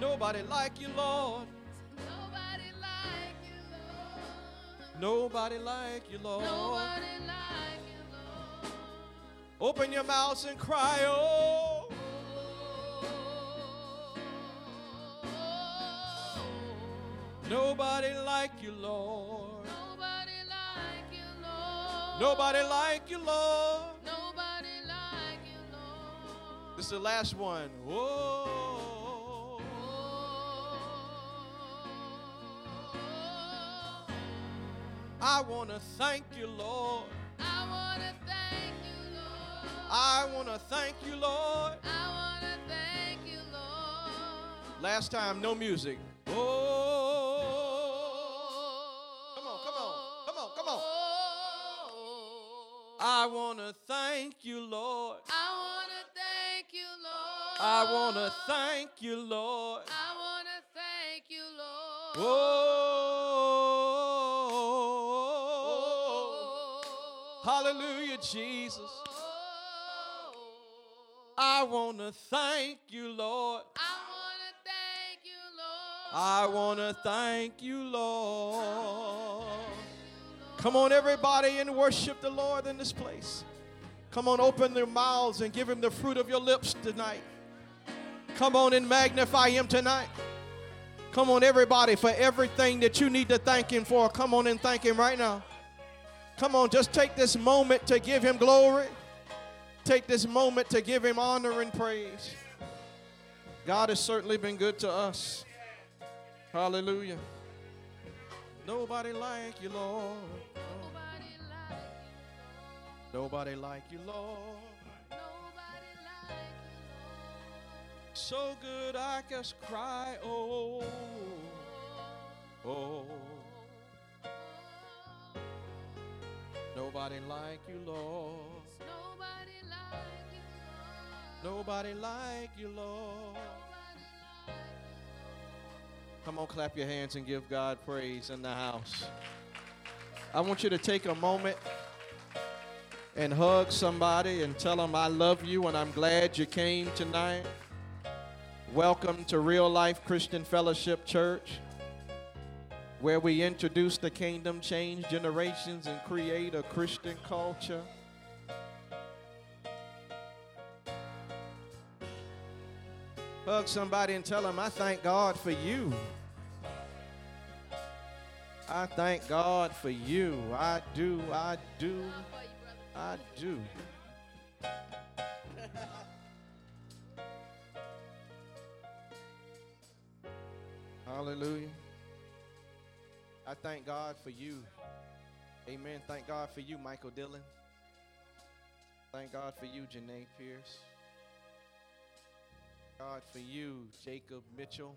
Nobody like you, Lord. Nobody like you, Lord. Nobody like you, Lord. Nobody like you, Lord. Open your mouths and cry, oh. oh. Nobody like you, Lord. Nobody like you, Lord. Nobody like you, Lord. Nobody like you, Lord. This is the last one. Whoa. I want to thank you, Lord. I wanna thank you, Lord. I want to thank you, Lord. I wanna thank you, Lord. Last time, no music. Oh. Come on, come on, come on, come on. I want to thank you, Lord. I wanna thank you, Lord. I want to thank you, Lord. I wanna thank you, Lord. Oh. Hallelujah, Jesus. I want to thank you, Lord. I wanna thank you, Lord. I want to thank you, Lord. Come on, everybody, and worship the Lord in this place. Come on, open their mouths and give him the fruit of your lips tonight. Come on and magnify him tonight. Come on, everybody, for everything that you need to thank him for. Come on and thank him right now. Come on, just take this moment to give him glory. Take this moment to give him honor and praise. God has certainly been good to us. Hallelujah. Nobody like you, Lord. Nobody like you, Lord. nobody like you, So good I just cry, oh, oh. Nobody like you, Lord. Nobody like you, Lord. Nobody like you, Lord. Nobody like you, Come on, clap your hands and give God praise in the house. I want you to take a moment and hug somebody and tell them I love you and I'm glad you came tonight. Welcome to Real Life Christian Fellowship Church, where we introduce the kingdom, change generations, and create a Christian culture. Hug somebody and tell them, I thank God for you. I thank God for you. I do, I do. I do. Hallelujah. I thank God for you. Amen. Thank God for you, Michael Dillon. Thank God for you, Janae Pierce. God for you, Jacob Mitchell.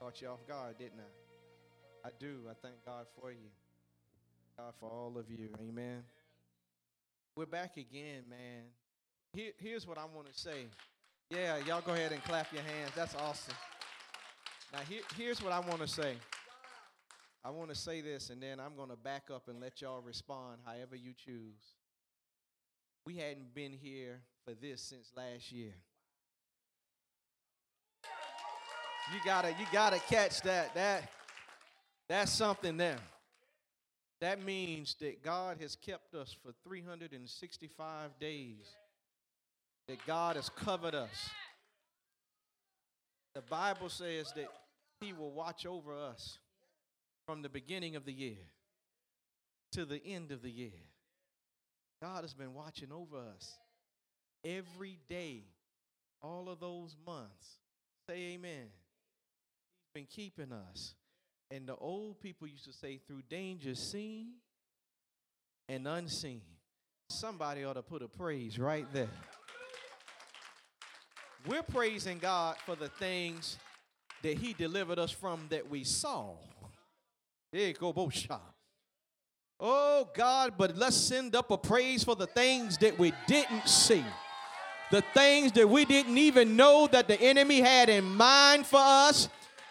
Caught you off guard, didn't I? I do. I thank God for you. God for all of you. Amen. We're back again, man. Here, here's what I want to say. Yeah, y'all go ahead and clap your hands. That's awesome. Now, here, here's what I want to say. I want to say this, and then I'm going to back up and let y'all respond however you choose. We hadn't been here for this since last year. You gotta, you gotta catch that. That, that's something there. That means that God has kept us for 365 days. That God has covered us. The Bible says that He will watch over us from the beginning of the year to the end of the year. God has been watching over us every day, all of those months. Say amen. He's been keeping us. And the old people used to say, through danger seen and unseen. Somebody ought to put a praise right there. We're praising God for the things that He delivered us from that we saw. There you go, both shot. Oh God, but let's send up a praise for the things that we didn't see. The things that we didn't even know that the enemy had in mind for us.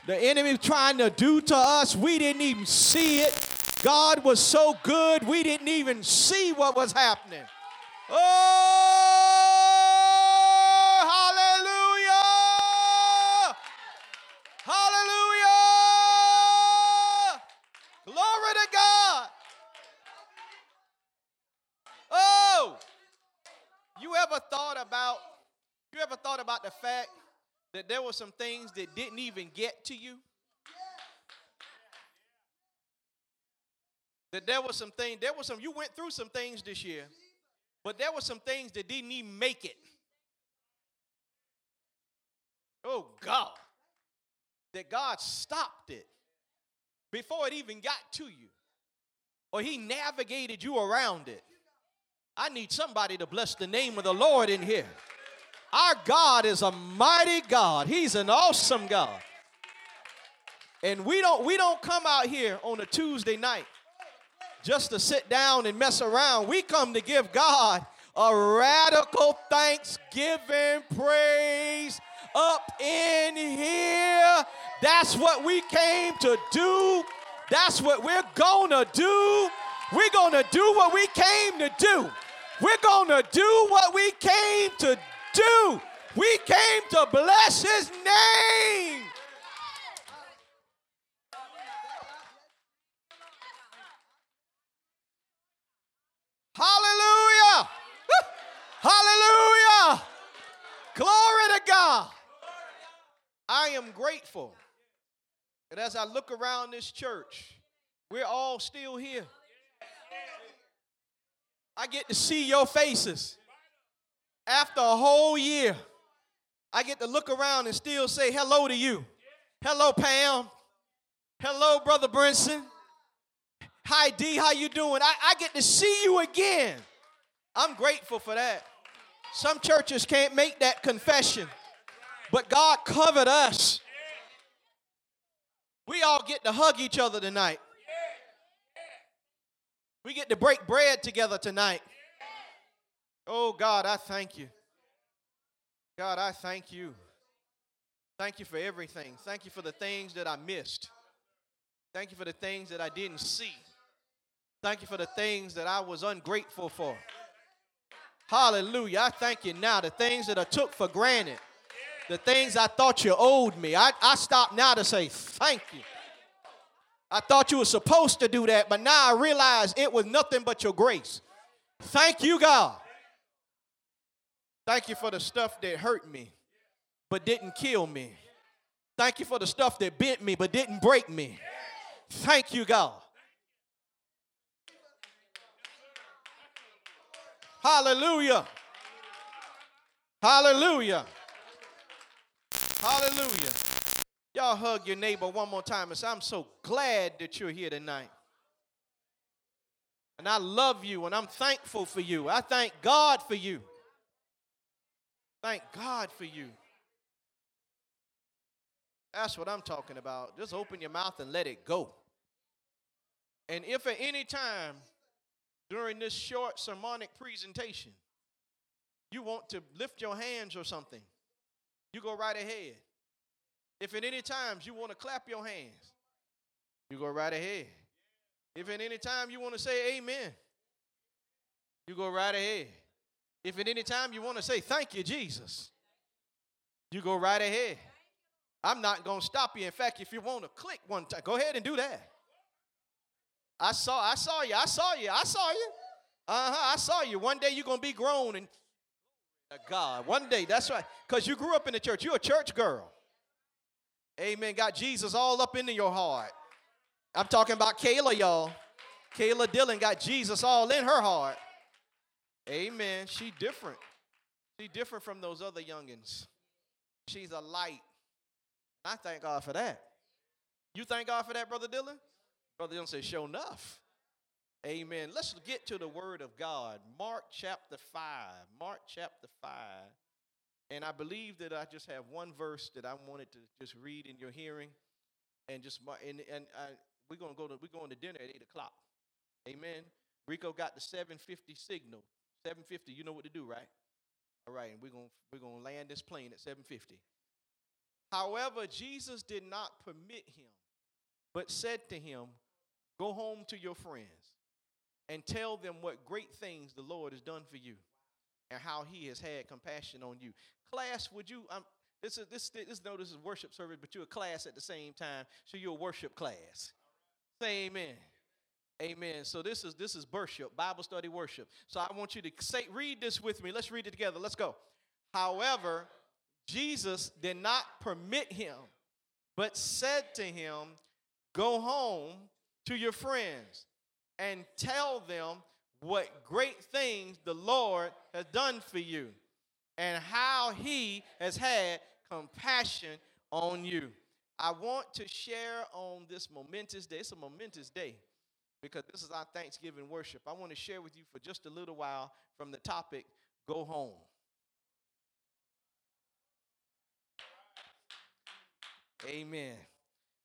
The enemy trying to do to us. We didn't even see it. God was so good, we didn't even see what was happening. Oh, thought about the fact that there were some things that didn't even get to you? That there was some things, there were some, you went through some things this year, but there were some things that didn't even make it. Oh God. That God stopped it before it even got to you. Or he navigated you around it. I need somebody to bless the name of the Lord in here. Our God is a mighty God. He's an awesome God. And we don't we don't come out here on a Tuesday night just to sit down and mess around. We come to give God a radical thanksgiving praise up in here. That's what we came to do. That's what we're gonna do. We're gonna do what we came to do. We're gonna do what we came to do. We came to bless his name. Hallelujah! Hallelujah! Glory to God. I am grateful And as I look around this church, we're all still here. I get to see your faces after a whole year. I get to look around and still say hello to you. Hello, Pam. Hello, Brother Brinson. Hi, D. How you doing? I, I get to see you again. I'm grateful for that. Some churches can't make that confession, but God covered us. We all get to hug each other tonight. We get to break bread together tonight. Oh, God, I thank you. God, I thank you. Thank you for everything. Thank you for the things that I missed. Thank you for the things that I didn't see. Thank you for the things that I was ungrateful for. Hallelujah. I thank you now. The things that I took for granted, the things I thought you owed me, I, I stop now to say thank you. I thought you were supposed to do that, but now I realize it was nothing but your grace. Thank you, God. Thank you for the stuff that hurt me, but didn't kill me. Thank you for the stuff that bent me, but didn't break me. Thank you, God. Hallelujah. Hallelujah. Hallelujah. Y'all hug your neighbor one more time and say, I'm so glad that you're here tonight. And I love you and I'm thankful for you. I thank God for you. Thank God for you. That's what I'm talking about. Just open your mouth and let it go. And if at any time during this short sermonic presentation you want to lift your hands or something, you go right ahead. If at any times you want to clap your hands, you go right ahead. If at any time you want to say amen, you go right ahead. If at any time you want to say thank you, Jesus, you go right ahead. I'm not going to stop you. In fact, if you want to click one time, go ahead and do that. I saw, I saw you, I saw you, I saw you. Uh-huh, I saw you. One day you're gonna be grown and God. One day, that's right. Because you grew up in the church. You're a church girl. Amen. Got Jesus all up into your heart. I'm talking about Kayla, y'all. Kayla Dillon got Jesus all in her heart. Amen. She different. She different from those other youngins. She's a light. I thank God for that. You thank God for that, Brother Dillon? Brother Dillon said, show enough. Amen. Let's get to the word of God. Mark chapter 5. Mark chapter 5. And I believe that I just have one verse that I wanted to just read in your hearing. And just and, and I, we're gonna go to we're going to dinner at eight o'clock. Amen. Rico got the 750 signal. 750, you know what to do, right? All right, and we're gonna we're gonna land this plane at 750. However, Jesus did not permit him, but said to him, Go home to your friends and tell them what great things the Lord has done for you and how he has had compassion on you. Class, would you um, this is this this no this is worship service, but you're a class at the same time, so you're a worship class. Say amen. Amen. So this is this is worship, Bible study worship. So I want you to say read this with me. Let's read it together. Let's go. However, Jesus did not permit him, but said to him, Go home to your friends and tell them what great things the Lord has done for you and how he has had compassion on you. I want to share on this momentous day. It's a momentous day because this is our Thanksgiving worship. I want to share with you for just a little while from the topic Go Home. Amen.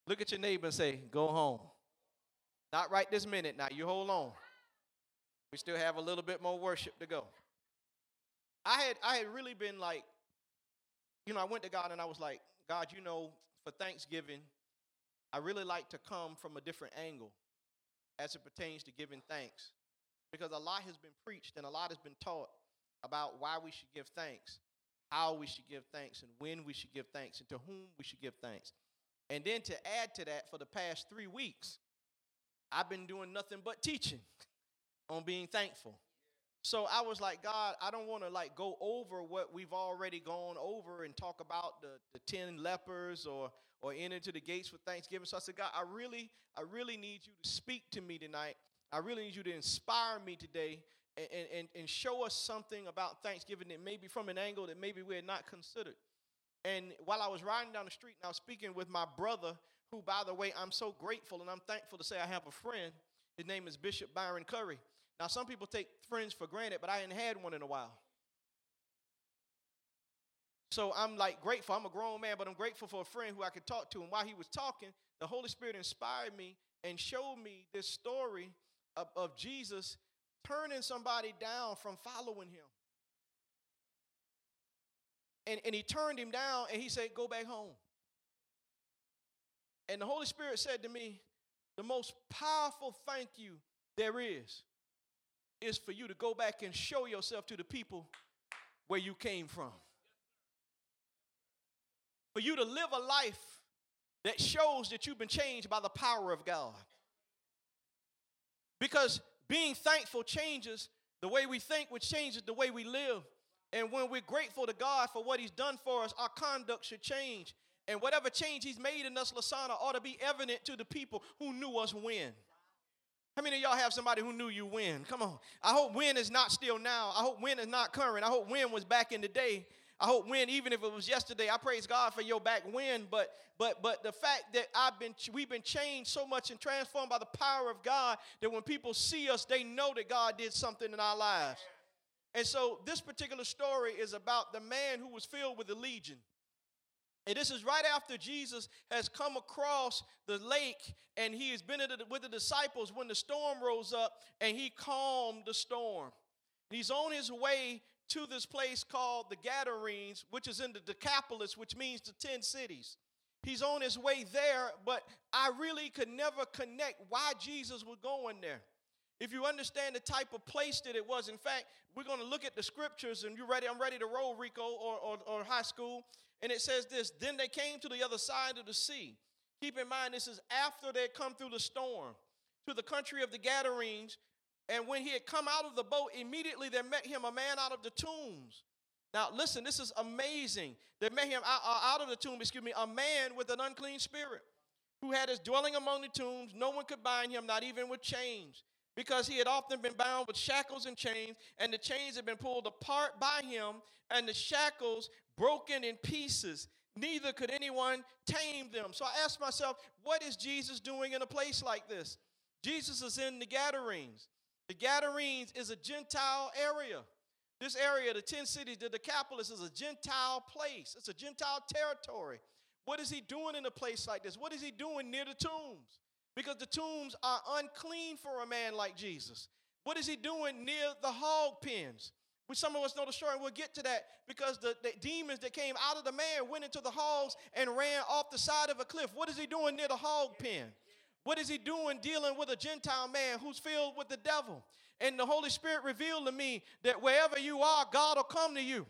Look at your neighbor and say, Go home. Not right this minute. Now, you hold on. We still have a little bit more worship to go. I had I had really been like, you know, I went to God and I was like, God, you know, for Thanksgiving, I really like to come from a different angle as it pertains to giving thanks. Because a lot has been preached and a lot has been taught about why we should give thanks, how we should give thanks, and when we should give thanks, and to whom we should give thanks. And then to add to that, for the past three weeks, I've been doing nothing but teaching on being thankful. So I was like, God, I don't want to like go over what we've already gone over and talk about the, the 10 lepers or or enter to the gates for Thanksgiving. So I said, God, I really, I really need you to speak to me tonight. I really need you to inspire me today and, and, and show us something about Thanksgiving that maybe from an angle that maybe we had not considered. And while I was riding down the street and I was speaking with my brother, who, by the way, I'm so grateful and I'm thankful to say I have a friend. His name is Bishop Byron Curry. Now, some people take friends for granted, but I hadn't had one in a while. So I'm like grateful. I'm a grown man, but I'm grateful for a friend who I could talk to. And while he was talking, the Holy Spirit inspired me and showed me this story of, of Jesus turning somebody down from following him. And, and he turned him down and he said, Go back home. And the Holy Spirit said to me, The most powerful thank you there is is for you to go back and show yourself to the people where you came from. For you to live a life that shows that you've been changed by the power of God. Because being thankful changes the way we think, which changes the way we live. And when we're grateful to God for what He's done for us, our conduct should change. And whatever change He's made in us, Lasana, ought to be evident to the people who knew us when. How many of y'all have somebody who knew you when? Come on. I hope when is not still now. I hope when is not current. I hope when was back in the day. I hope when, even if it was yesterday, I praise God for your back when. But but but the fact that I've been we've been changed so much and transformed by the power of God that when people see us, they know that God did something in our lives. And so this particular story is about the man who was filled with the legion. And this is right after Jesus has come across the lake and he has been with the disciples when the storm rose up and he calmed the storm. He's on his way to this place called the Gadarenes, which is in the Decapolis, which means the 10 cities. He's on his way there, but I really could never connect why Jesus was going there. If you understand the type of place that it was, in fact, we're going to look at the scriptures, and you ready? I'm ready to roll, Rico, or, or, or high school. And it says this Then they came to the other side of the sea. Keep in mind, this is after they come through the storm to the country of the Gadarenes. And when he had come out of the boat, immediately there met him a man out of the tombs. Now, listen, this is amazing. They met him out, uh, out of the tomb, excuse me, a man with an unclean spirit who had his dwelling among the tombs. No one could bind him, not even with chains because he had often been bound with shackles and chains, and the chains had been pulled apart by him, and the shackles broken in pieces. Neither could anyone tame them. So I asked myself, what is Jesus doing in a place like this? Jesus is in the Gadarenes. The Gadarenes is a Gentile area. This area, the 10 cities, the Decapolis, is a Gentile place. It's a Gentile territory. What is he doing in a place like this? What is he doing near the tombs? because the tombs are unclean for a man like Jesus. What is he doing near the hog pens? Which some of us know the story, and we'll get to that because the, the demons that came out of the man went into the hogs and ran off the side of a cliff. What is he doing near the hog pen? What is he doing dealing with a Gentile man who's filled with the devil? And the Holy Spirit revealed to me that wherever you are, God will come to you.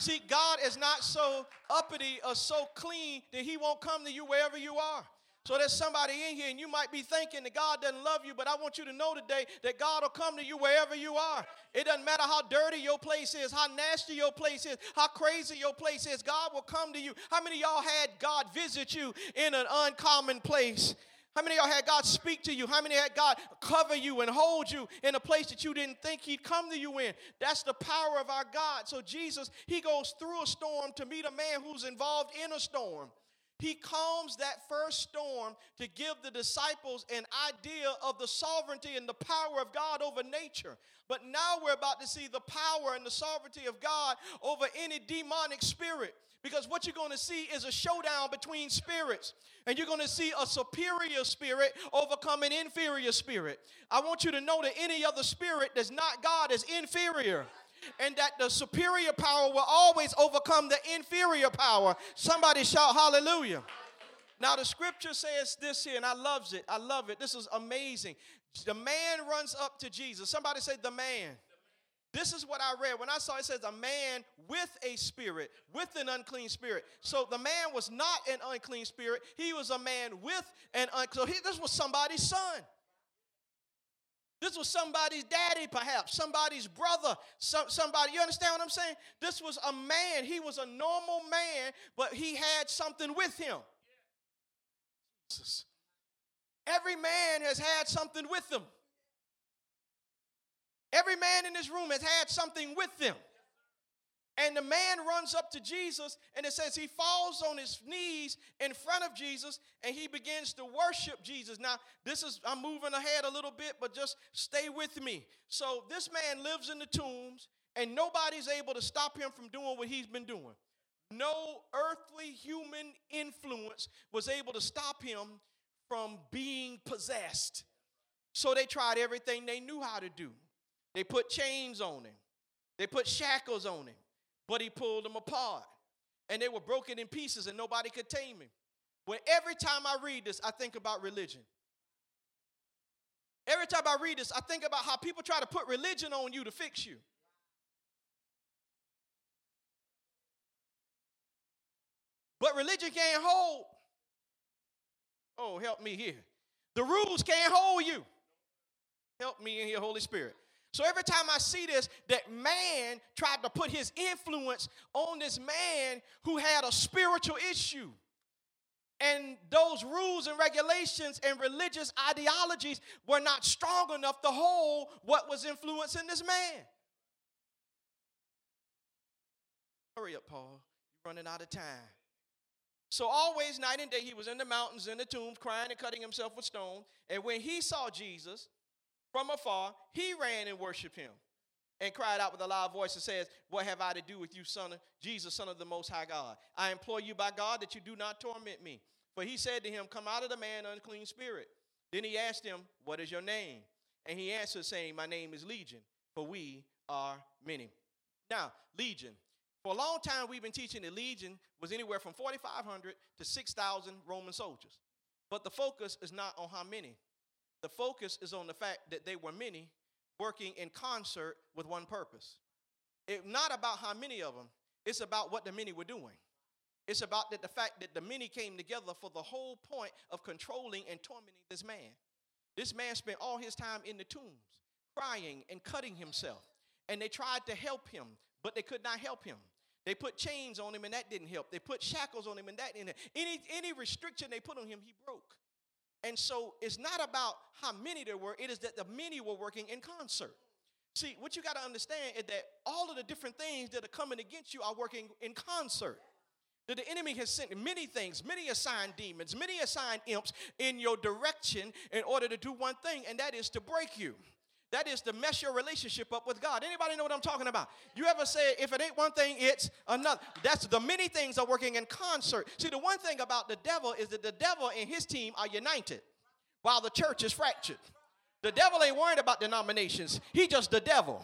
See, God is not so uppity or so clean that he won't come to you wherever you are. So there's somebody in here, and you might be thinking that God doesn't love you, but I want you to know today that God will come to you wherever you are. It doesn't matter how dirty your place is, how nasty your place is, how crazy your place is. God will come to you. How many y'all had God visit you in an uncommon place? How many y'all had God speak to you? How many had God cover you and hold you in a place that you didn't think He'd come to you in? That's the power of our God. So Jesus, He goes through a storm to meet a man who's involved in a storm. He calms that first storm to give the disciples an idea of the sovereignty and the power of God over nature. But now we're about to see the power and the sovereignty of God over any demonic spirit. Because what you're going to see is a showdown between spirits. And you're going to see a superior spirit overcome an inferior spirit. I want you to know that any other spirit that's not God is inferior and that the superior power will always overcome the inferior power. Somebody shout hallelujah. Now the scripture says this here, and I loves it. I love it. This is amazing. The man runs up to Jesus. Somebody say the man. This is what I read. When I saw it says a man with a spirit, with an unclean spirit. So the man was not an unclean spirit. He was a man with an unclean. So he, this was somebody's son. This was somebody's daddy, perhaps, somebody's brother, some, somebody. You understand what I'm saying? This was a man. He was a normal man, but he had something with him. Jesus. Every man has had something with them. Every man in this room has had something with them. And the man runs up to Jesus, and it says he falls on his knees in front of Jesus and he begins to worship Jesus. Now, this is, I'm moving ahead a little bit, but just stay with me. So, this man lives in the tombs, and nobody's able to stop him from doing what he's been doing. No earthly human influence was able to stop him from being possessed. So, they tried everything they knew how to do. They put chains on him, they put shackles on him but he pulled them apart. And they were broken in pieces and nobody could tame him. But every time I read this, I think about religion. Every time I read this, I think about how people try to put religion on you to fix you. But religion can't hold. Oh, help me here. The rules can't hold you. Help me in here, Holy Spirit. So every time I see this, that man tried to put his influence on this man who had a spiritual issue. And those rules and regulations and religious ideologies were not strong enough to hold what was influencing this man. Hurry up, Paul. You're running out of time. So always, night and day, he was in the mountains, in the tombs, crying and cutting himself with stone. And when he saw Jesus, from afar, he ran and worshiped him and cried out with a loud voice and says, What have I to do with you, son of Jesus, son of the Most High God? I implore you by God that you do not torment me. For he said to him, Come out of the man, unclean spirit. Then he asked him, What is your name? And he answered, saying, My name is Legion, for we are many. Now, Legion. For a long time, we've been teaching that Legion was anywhere from 4,500 to 6,000 Roman soldiers. But the focus is not on how many, the focus is on the fact that they were many working in concert with one purpose. It's not about how many of them, it's about what the many were doing. It's about that the fact that the many came together for the whole point of controlling and tormenting this man. This man spent all his time in the tombs, crying and cutting himself. And they tried to help him, but they could not help him. They put chains on him, and that didn't help. They put shackles on him, and that didn't help. Any, any restriction they put on him, he broke. And so it's not about how many there were, it is that the many were working in concert. See, what you got to understand is that all of the different things that are coming against you are working in concert. That the enemy has sent many things, many assigned demons, many assigned imps in your direction in order to do one thing, and that is to break you. That is to mess your relationship up with God. Anybody know what I'm talking about? You ever say, if it ain't one thing, it's another? That's the many things are working in concert. See, the one thing about the devil is that the devil and his team are united while the church is fractured. The devil ain't worried about denominations, he just the devil.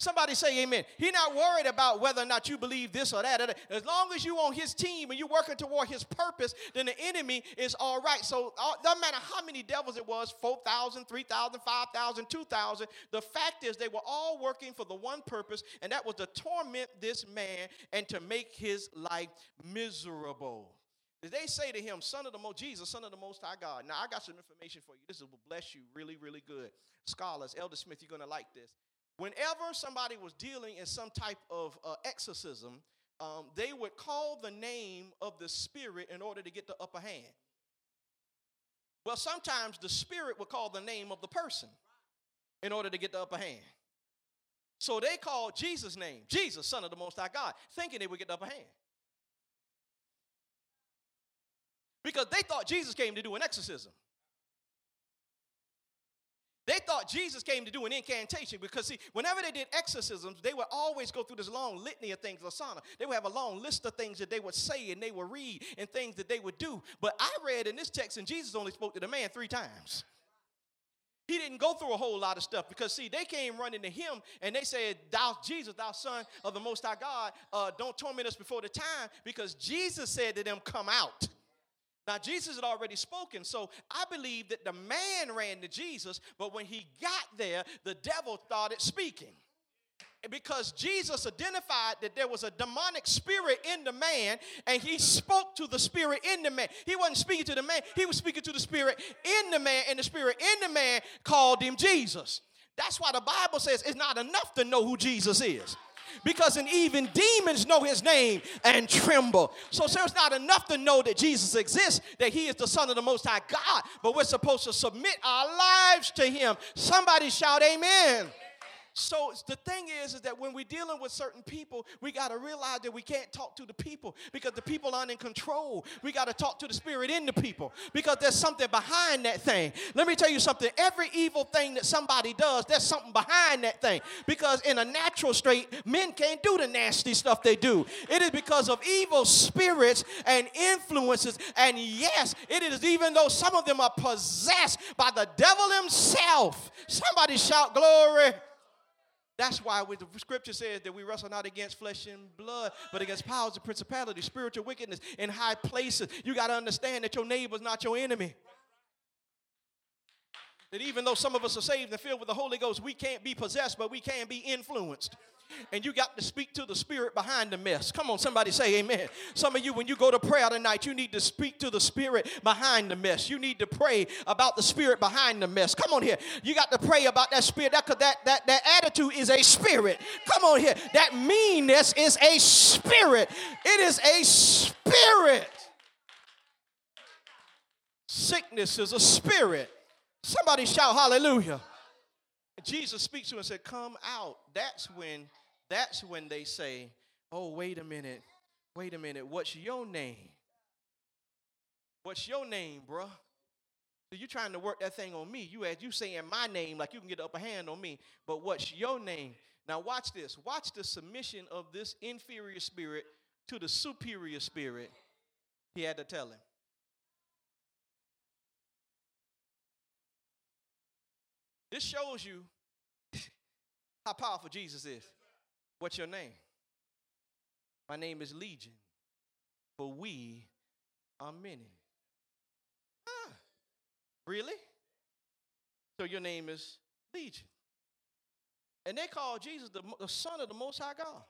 Somebody say amen. He's not worried about whether or not you believe this or that. As long as you on his team and you're working toward his purpose, then the enemy is all right. So uh, doesn't matter how many devils it was, 4,000, 3,000, 5,000, 2,000. The fact is they were all working for the one purpose, and that was to torment this man and to make his life miserable. They say to him, Son of the Most, Jesus, Son of the Most High God. Now, I got some information for you. This will bless you really, really good. Scholars, Elder Smith, you're going to like this. Whenever somebody was dealing in some type of uh, exorcism, um, they would call the name of the spirit in order to get the upper hand. Well, sometimes the spirit would call the name of the person in order to get the upper hand. So they called Jesus' name, Jesus, Son of the Most High God, thinking they would get the upper hand. Because they thought Jesus came to do an exorcism. They thought Jesus came to do an incantation because, see, whenever they did exorcisms, they would always go through this long litany of things, Lasana. They would have a long list of things that they would say and they would read and things that they would do. But I read in this text, and Jesus only spoke to the man three times. He didn't go through a whole lot of stuff because, see, they came running to him and they said, Thou, Jesus, thou son of the Most High God, uh, don't torment us before the time because Jesus said to them, Come out. Now, Jesus had already spoken, so I believe that the man ran to Jesus, but when he got there, the devil started speaking because Jesus identified that there was a demonic spirit in the man and he spoke to the spirit in the man. He wasn't speaking to the man, he was speaking to the spirit in the man, and the spirit in the man called him Jesus. That's why the Bible says it's not enough to know who Jesus is. Because and even demons know his name and tremble. So, so it's not enough to know that Jesus exists, that he is the Son of the Most High God, but we're supposed to submit our lives to him. Somebody shout, Amen. So the thing is, is that when we're dealing with certain people, we got to realize that we can't talk to the people because the people aren't in control. We got to talk to the spirit in the people because there's something behind that thing. Let me tell you something. Every evil thing that somebody does, there's something behind that thing. Because in a natural state, men can't do the nasty stuff they do. It is because of evil spirits and influences. And yes, it is even though some of them are possessed by the devil himself. Somebody shout glory. That's why the scripture says that we wrestle not against flesh and blood, but against powers and principalities, spiritual wickedness in high places. You got to understand that your neighbor is not your enemy. That even though some of us are saved and filled with the Holy Ghost, we can't be possessed, but we can be influenced and you got to speak to the spirit behind the mess. Come on, somebody say amen. Some of you, when you go to prayer tonight, you need to speak to the spirit behind the mess. You need to pray about the spirit behind the mess. Come on here. You got to pray about that spirit. That, that, that, that attitude is a spirit. Come on here. That meanness is a spirit. It is a spirit. Sickness is a spirit. Somebody shout hallelujah. Jesus speaks to him and said, Come out. That's when that's when they say, Oh, wait a minute. Wait a minute. What's your name? What's your name, bruh? So you trying to work that thing on me. You as you saying my name like you can get the upper hand on me. But what's your name? Now watch this. Watch the submission of this inferior spirit to the superior spirit. He had to tell him. This shows you how powerful Jesus is. What's your name? My name is Legion, for we are many. Ah, really? So your name is Legion. And they call Jesus the, the Son of the Most High God.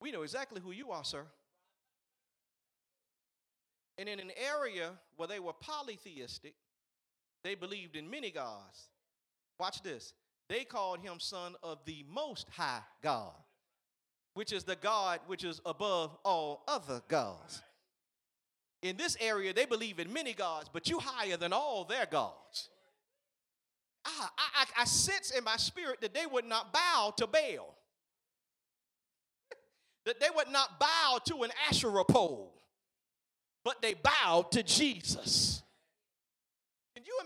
We know exactly who you are, sir. And in an area where they were polytheistic, they believed in many gods. Watch this. They called him son of the most high God, which is the God which is above all other gods. In this area, they believe in many gods, but you higher than all their gods. I, I, I sense in my spirit that they would not bow to Baal, that they would not bow to an Asherah pole, but they bowed to Jesus.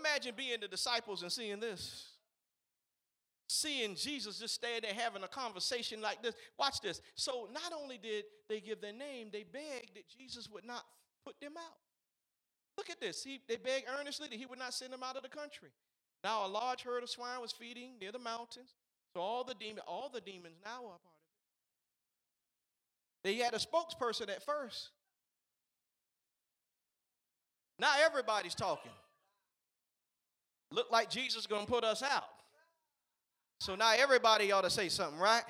Imagine being the disciples and seeing this? Seeing Jesus just stand there having a conversation like this. Watch this. So, not only did they give their name, they begged that Jesus would not put them out. Look at this. He, they begged earnestly that he would not send them out of the country. Now, a large herd of swine was feeding near the mountains. So, all the, demon, all the demons now are part of it. They had a spokesperson at first. Now, everybody's talking. Look like Jesus going to put us out. So now everybody ought to say something, right?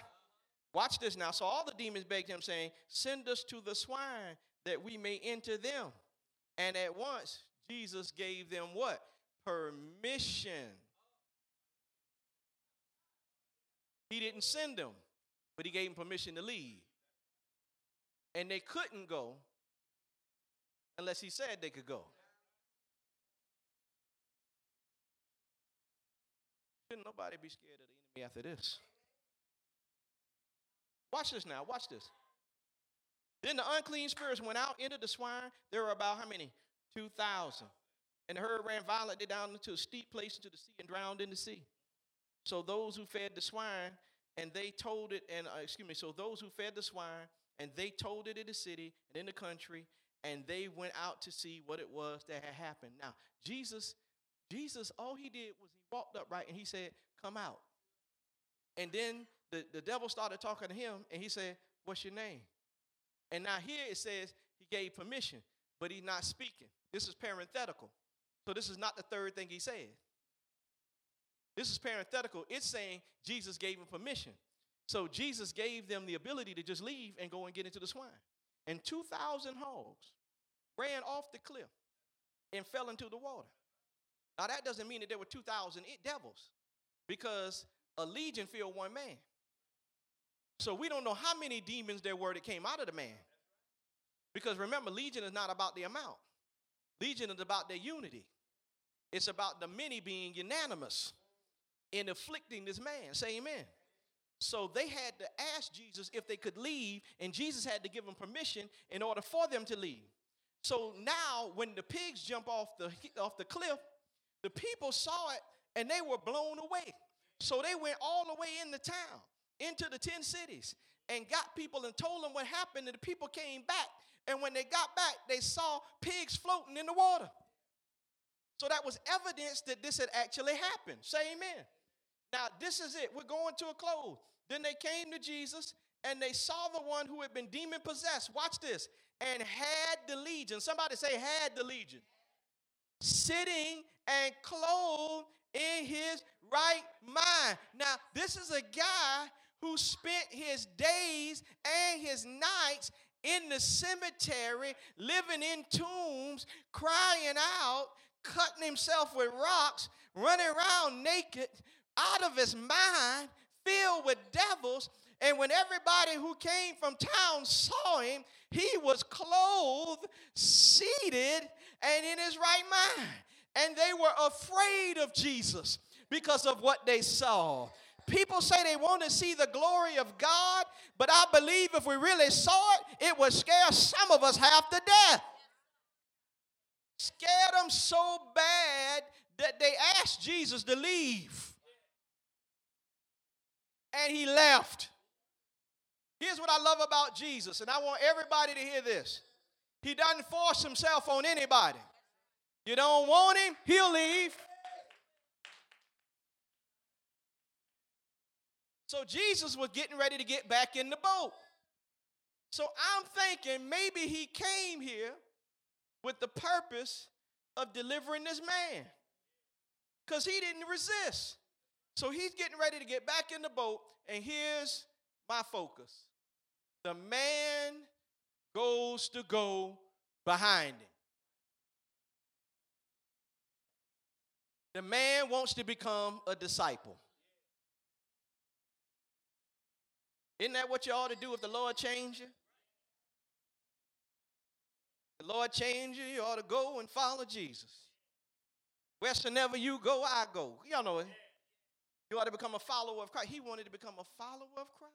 Watch this now. So all the demons begged him, saying, Send us to the swine that we may enter them. And at once Jesus gave them what? Permission. He didn't send them, but he gave them permission to leave. And they couldn't go unless he said they could go. Nobody be scared of the enemy after this? Watch this now. Watch this. Then the unclean spirits went out into the swine. There were about how many? 2,000. And the herd ran violently down into a steep place into the sea and drowned in the sea. So those who fed the swine and they told it, and uh, excuse me, so those who fed the swine and they told it in the city and in the country, and they went out to see what it was that had happened. Now, Jesus, Jesus, all he did was walked up right and he said, Come out. And then the, the devil started talking to him and he said, What's your name? And now here it says he gave permission, but he's not speaking. This is parenthetical. So this is not the third thing he said. This is parenthetical. It's saying Jesus gave him permission. So Jesus gave them the ability to just leave and go and get into the swine. And 2,000 hogs ran off the cliff and fell into the water. Now, that doesn't mean that there were 2,000 devils because a legion filled one man. So we don't know how many demons there were that came out of the man. Because remember, legion is not about the amount, legion is about their unity. It's about the many being unanimous in afflicting this man. Say amen. So they had to ask Jesus if they could leave, and Jesus had to give them permission in order for them to leave. So now, when the pigs jump off the, off the cliff, the people saw it and they were blown away. So they went all the way into town, into the 10 cities, and got people and told them what happened, and the people came back. And when they got back, they saw pigs floating in the water. So that was evidence that this had actually happened. Say amen. Now, this is it. We're going to a close. Then they came to Jesus and they saw the one who had been demon possessed. Watch this. And had the legion. Somebody say, had the legion. Sitting and clothed in his right mind. Now, this is a guy who spent his days and his nights in the cemetery, living in tombs, crying out, cutting himself with rocks, running around naked, out of his mind, filled with devils. And when everybody who came from town saw him, he was clothed, seated, and in his right mind. And they were afraid of Jesus because of what they saw. People say they want to see the glory of God, but I believe if we really saw it, it would scare some of us half to death. Scared them so bad that they asked Jesus to leave and he left. Here's what I love about Jesus, and I want everybody to hear this. He doesn't force himself on anybody. You don't want him, he'll leave. So Jesus was getting ready to get back in the boat. So I'm thinking maybe he came here with the purpose of delivering this man because he didn't resist. So he's getting ready to get back in the boat, and here's my focus the man goes to go behind him. The man wants to become a disciple. Isn't that what you ought to do if the Lord change you? The Lord change you, you ought to go and follow Jesus. Wheresoever you go, I go. Y'all know it. You ought to become a follower of Christ. He wanted to become a follower of Christ.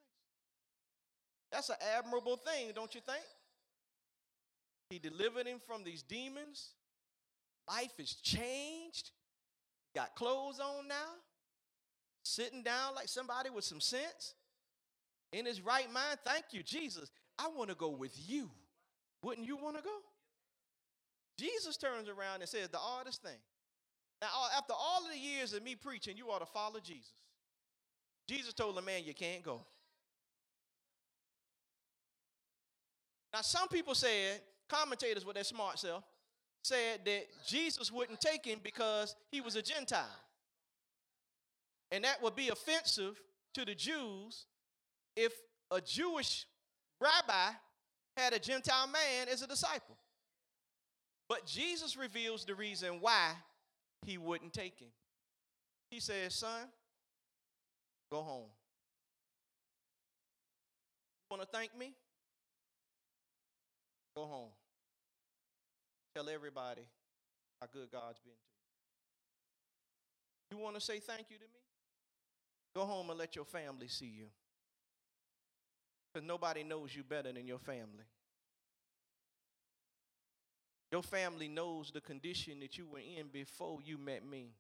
That's an admirable thing, don't you think? He delivered him from these demons. Life is changed. Got clothes on now. Sitting down like somebody with some sense. In his right mind. Thank you, Jesus. I want to go with you. Wouldn't you want to go? Jesus turns around and says the oddest thing. Now, after all of the years of me preaching, you ought to follow Jesus. Jesus told the man, You can't go. Now, some people said, commentators with their smart self, said that Jesus wouldn't take him because he was a Gentile. And that would be offensive to the Jews if a Jewish rabbi had a Gentile man as a disciple. But Jesus reveals the reason why he wouldn't take him. He says, Son, go home. You want to thank me? Go home. Tell everybody how good God's been to you. You want to say thank you to me? Go home and let your family see you. Because nobody knows you better than your family. Your family knows the condition that you were in before you met me.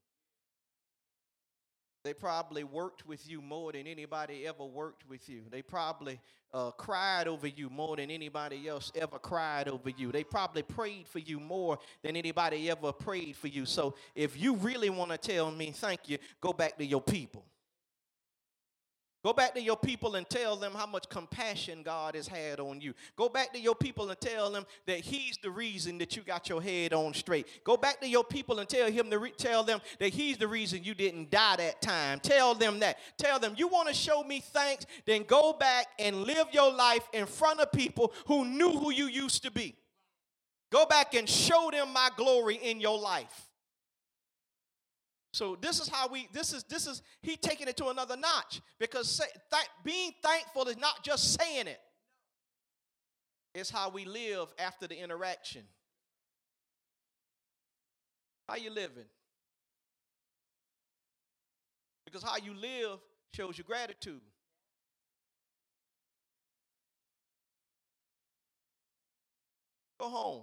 They probably worked with you more than anybody ever worked with you. They probably uh, cried over you more than anybody else ever cried over you. They probably prayed for you more than anybody ever prayed for you. So if you really want to tell me thank you, go back to your people. Go back to your people and tell them how much compassion God has had on you. Go back to your people and tell them that He's the reason that you got your head on straight. Go back to your people and tell him to re- tell them that He's the reason you didn't die that time. Tell them that. Tell them you want to show me thanks. Then go back and live your life in front of people who knew who you used to be. Go back and show them my glory in your life. So this is how we this is this is he taking it to another notch because say, th- being thankful is not just saying it. It's how we live after the interaction. How you living? Because how you live shows your gratitude. Go home.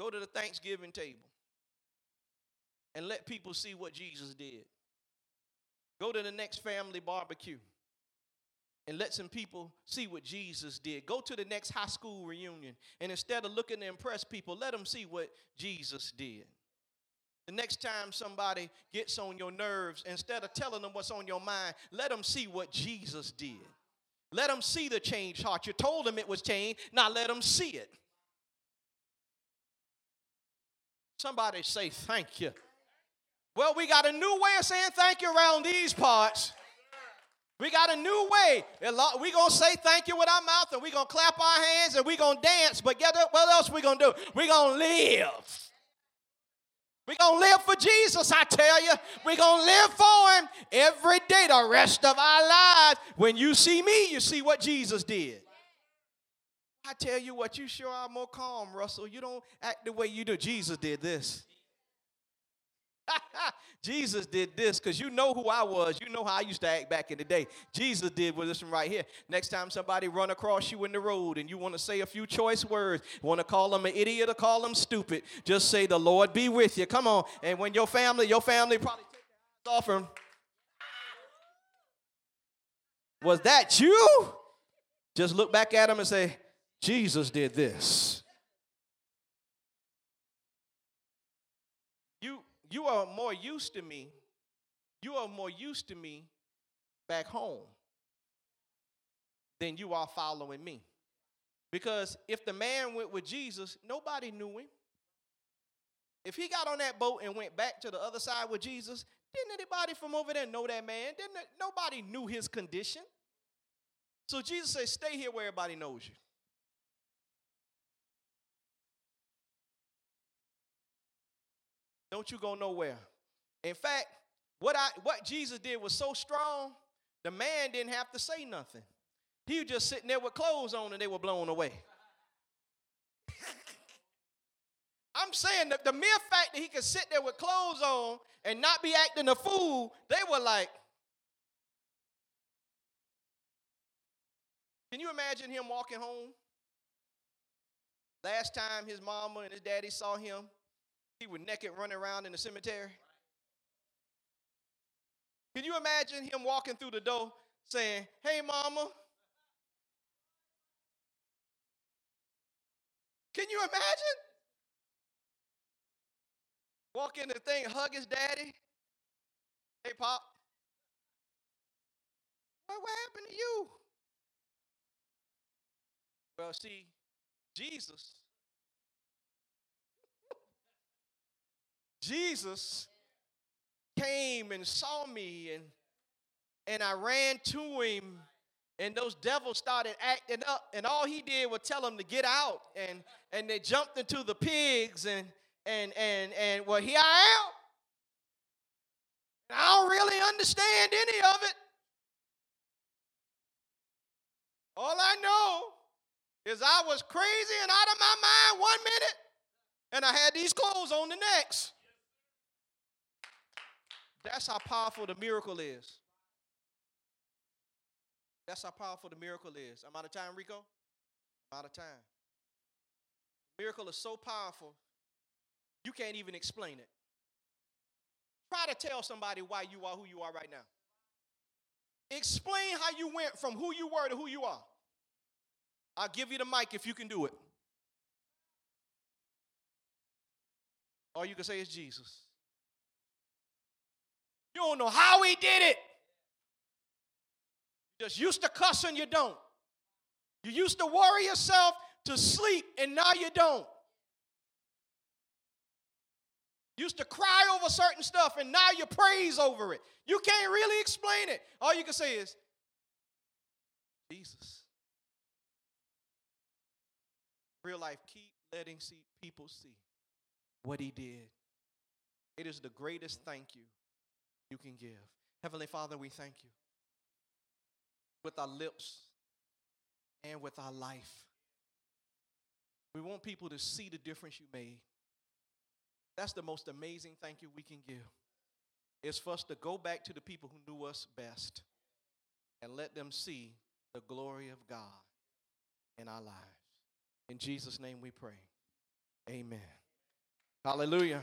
Go to the Thanksgiving table and let people see what Jesus did. Go to the next family barbecue and let some people see what Jesus did. Go to the next high school reunion and instead of looking to impress people, let them see what Jesus did. The next time somebody gets on your nerves, instead of telling them what's on your mind, let them see what Jesus did. Let them see the changed heart. You told them it was changed, now let them see it. Somebody say thank you. Well, we got a new way of saying thank you around these parts. We got a new way. We're going to say thank you with our mouth and we're going to clap our hands and we're going to dance. But get up, what else we going to do? We're going to live. We're going to live for Jesus, I tell you. We're going to live for Him every day, the rest of our lives. When you see me, you see what Jesus did. I tell you what, you sure are more calm, Russell. You don't act the way you do. Jesus did this. Jesus did this because you know who I was. You know how I used to act back in the day. Jesus did with this one right here. Next time somebody run across you in the road and you want to say a few choice words, want to call them an idiot or call them stupid, just say the Lord be with you. Come on. And when your family, your family probably take their eyes off him. Was that you? Just look back at him and say, Jesus did this. You, are more used to me. You are more used to me back home than you are following me. Because if the man went with Jesus, nobody knew him. If he got on that boat and went back to the other side with Jesus, didn't anybody from over there know that man? Didn't nobody knew his condition? So Jesus said, "Stay here where everybody knows you." Don't you go nowhere. In fact, what I what Jesus did was so strong, the man didn't have to say nothing. He was just sitting there with clothes on and they were blown away. I'm saying that the mere fact that he could sit there with clothes on and not be acting a fool, they were like, Can you imagine him walking home? Last time his mama and his daddy saw him, he was naked running around in the cemetery. Can you imagine him walking through the door saying, Hey, mama? Can you imagine? Walk in the thing, hug his daddy. Hey, Pop. What, what happened to you? Well, see, Jesus Jesus came and saw me and and I ran to him, and those devils started acting up, and all he did was tell them to get out, and and they jumped into the pigs, and and and and well, here I am. I don't really understand any of it. All I know is I was crazy and out of my mind one minute, and I had these clothes on the next. That's how powerful the miracle is. That's how powerful the miracle is. I'm out of time, Rico? I'm out of time. The miracle is so powerful, you can't even explain it. Try to tell somebody why you are who you are right now. Explain how you went from who you were to who you are. I'll give you the mic if you can do it. All you can say is Jesus. You don't know how he did it. You just used to cuss and you don't. You used to worry yourself to sleep and now you don't. Used to cry over certain stuff and now you praise over it. You can't really explain it. All you can say is, Jesus. Real life, keep letting see people see what he did. It is the greatest thank you you can give. Heavenly Father, we thank you with our lips and with our life. We want people to see the difference you made. That's the most amazing thank you we can give. It's for us to go back to the people who knew us best and let them see the glory of God in our lives. In Jesus' name we pray. Amen. Hallelujah.